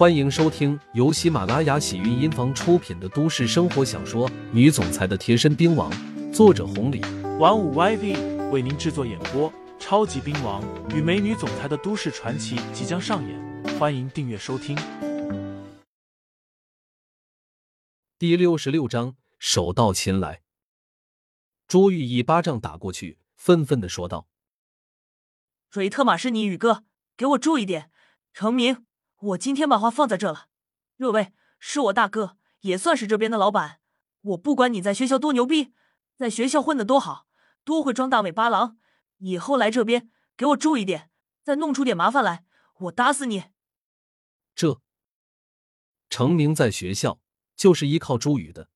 欢迎收听由喜马拉雅喜韵音房出品的都市生活小说《女总裁的贴身兵王》，作者红礼，玩五 YV 为您制作演播。超级兵王与美女总裁的都市传奇即将上演，欢迎订阅收听。第六十六章，手到擒来。朱玉一巴掌打过去，愤愤的说道：“瑞特玛是你宇哥，给我注意点！成明，我今天把话放在这了。热卫是我大哥，也算是这边的老板。我不管你在学校多牛逼，在学校混的多好，多会装大尾巴狼。”以后来这边给我注意点，再弄出点麻烦来，我打死你！这程明在学校就是依靠朱宇的，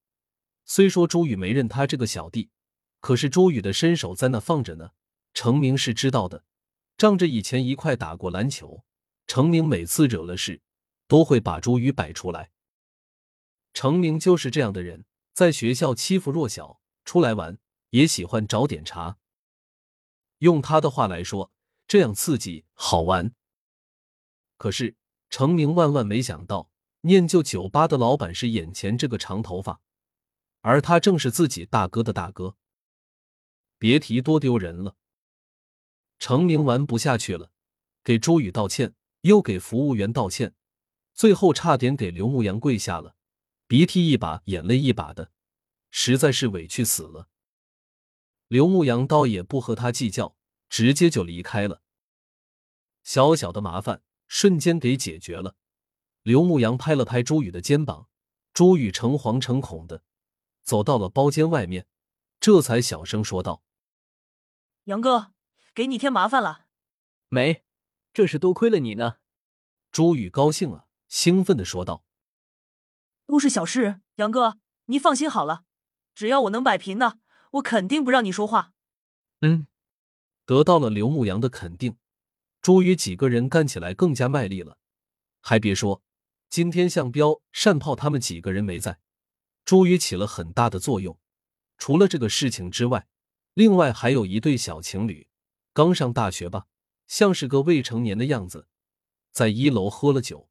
虽说朱宇没认他这个小弟，可是朱宇的身手在那放着呢。程明是知道的，仗着以前一块打过篮球，程明每次惹了事，都会把朱宇摆出来。程明就是这样的人，在学校欺负弱小，出来玩也喜欢找点茬。用他的话来说，这样刺激好玩。可是程明万万没想到，念旧酒吧的老板是眼前这个长头发，而他正是自己大哥的大哥。别提多丢人了。程明玩不下去了，给朱宇道歉，又给服务员道歉，最后差点给刘牧阳跪下了，鼻涕一把眼泪一把的，实在是委屈死了。刘牧阳倒也不和他计较，直接就离开了。小小的麻烦瞬间给解决了。刘牧阳拍了拍朱宇的肩膀，朱宇诚惶诚恐的走到了包间外面，这才小声说道：“杨哥，给你添麻烦了。”“没，这是多亏了你呢。”朱宇高兴了，兴奋的说道：“都是小事，杨哥，你放心好了，只要我能摆平呢。”我肯定不让你说话。嗯，得到了刘牧阳的肯定，朱宇几个人干起来更加卖力了。还别说，今天向彪、单炮他们几个人没在，朱宇起了很大的作用。除了这个事情之外，另外还有一对小情侣，刚上大学吧，像是个未成年的样子，在一楼喝了酒，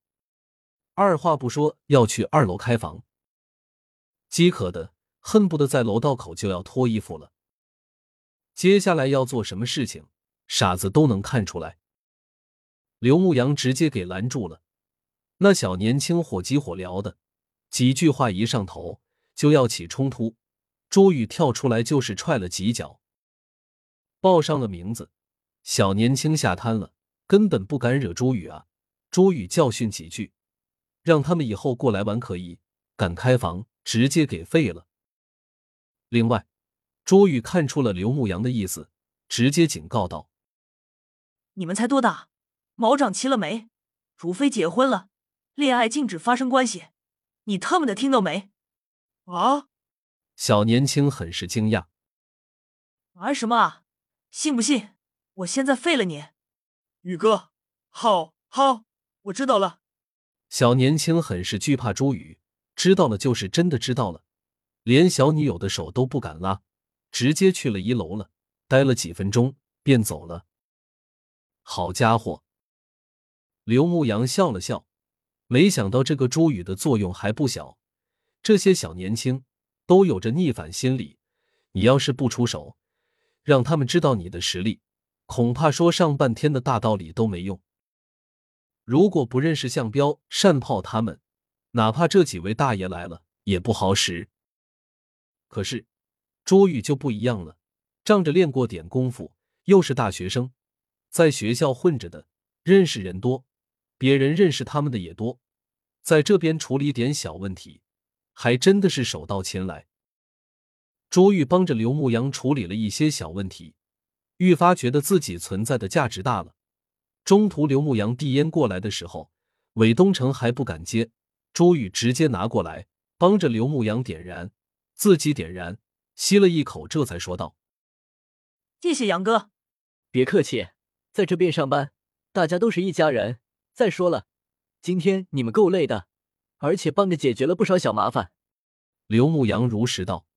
二话不说要去二楼开房，饥渴的。恨不得在楼道口就要脱衣服了。接下来要做什么事情，傻子都能看出来。刘牧阳直接给拦住了。那小年轻火急火燎的，几句话一上头就要起冲突。朱宇跳出来就是踹了几脚，报上了名字。小年轻吓瘫了，根本不敢惹朱宇啊。朱宇教训几句，让他们以后过来玩可以，敢开房直接给废了。另外，朱宇看出了刘牧阳的意思，直接警告道：“你们才多大，毛长齐了没？除非结婚了，恋爱禁止发生关系。你他妈的听到没？”啊！小年轻很是惊讶：“玩什么啊？信不信我现在废了你？”宇哥，好，好，我知道了。小年轻很是惧怕朱宇，知道了就是真的知道了。连小女友的手都不敢拉，直接去了一楼了。待了几分钟便走了。好家伙！刘牧阳笑了笑，没想到这个朱宇的作用还不小。这些小年轻都有着逆反心理，你要是不出手，让他们知道你的实力，恐怕说上半天的大道理都没用。如果不认识向彪、单炮他们，哪怕这几位大爷来了，也不好使。可是，朱宇就不一样了，仗着练过点功夫，又是大学生，在学校混着的，认识人多，别人认识他们的也多，在这边处理点小问题，还真的是手到擒来。朱玉帮着刘牧阳处理了一些小问题，愈发觉得自己存在的价值大了。中途刘牧阳递烟过来的时候，韦东城还不敢接，朱宇直接拿过来，帮着刘牧阳点燃。自己点燃，吸了一口，这才说道：“谢谢杨哥，别客气，在这边上班，大家都是一家人。再说了，今天你们够累的，而且帮着解决了不少小麻烦。”刘牧阳如实道：“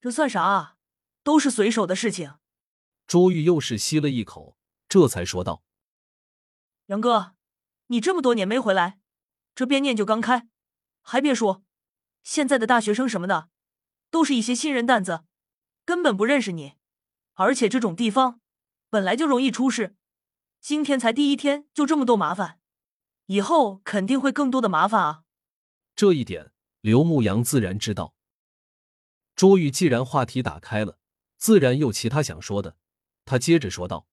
这算啥啊？都是随手的事情。”朱玉又是吸了一口，这才说道：“杨哥，你这么多年没回来，这边念就刚开，还别说，现在的大学生什么的，都是一些新人蛋子，根本不认识你。而且这种地方本来就容易出事，今天才第一天就这么多麻烦，以后肯定会更多的麻烦啊！这一点刘牧阳自然知道。朱玉既然话题打开了，自然有其他想说的。他接着说道：“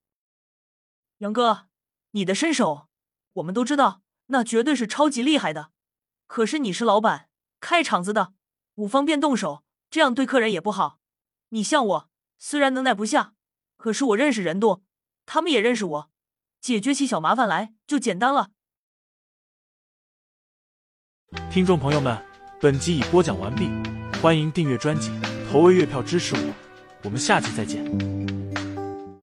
杨哥，你的身手我们都知道，那绝对是超级厉害的。可是你是老板，开场子的，不方便动手，这样对客人也不好。你像我，虽然能耐不下，可是我认识人多，他们也认识我，解决起小麻烦来就简单了。”听众朋友们，本集已播讲完毕，欢迎订阅专辑，投喂月票支持我，我们下集再见。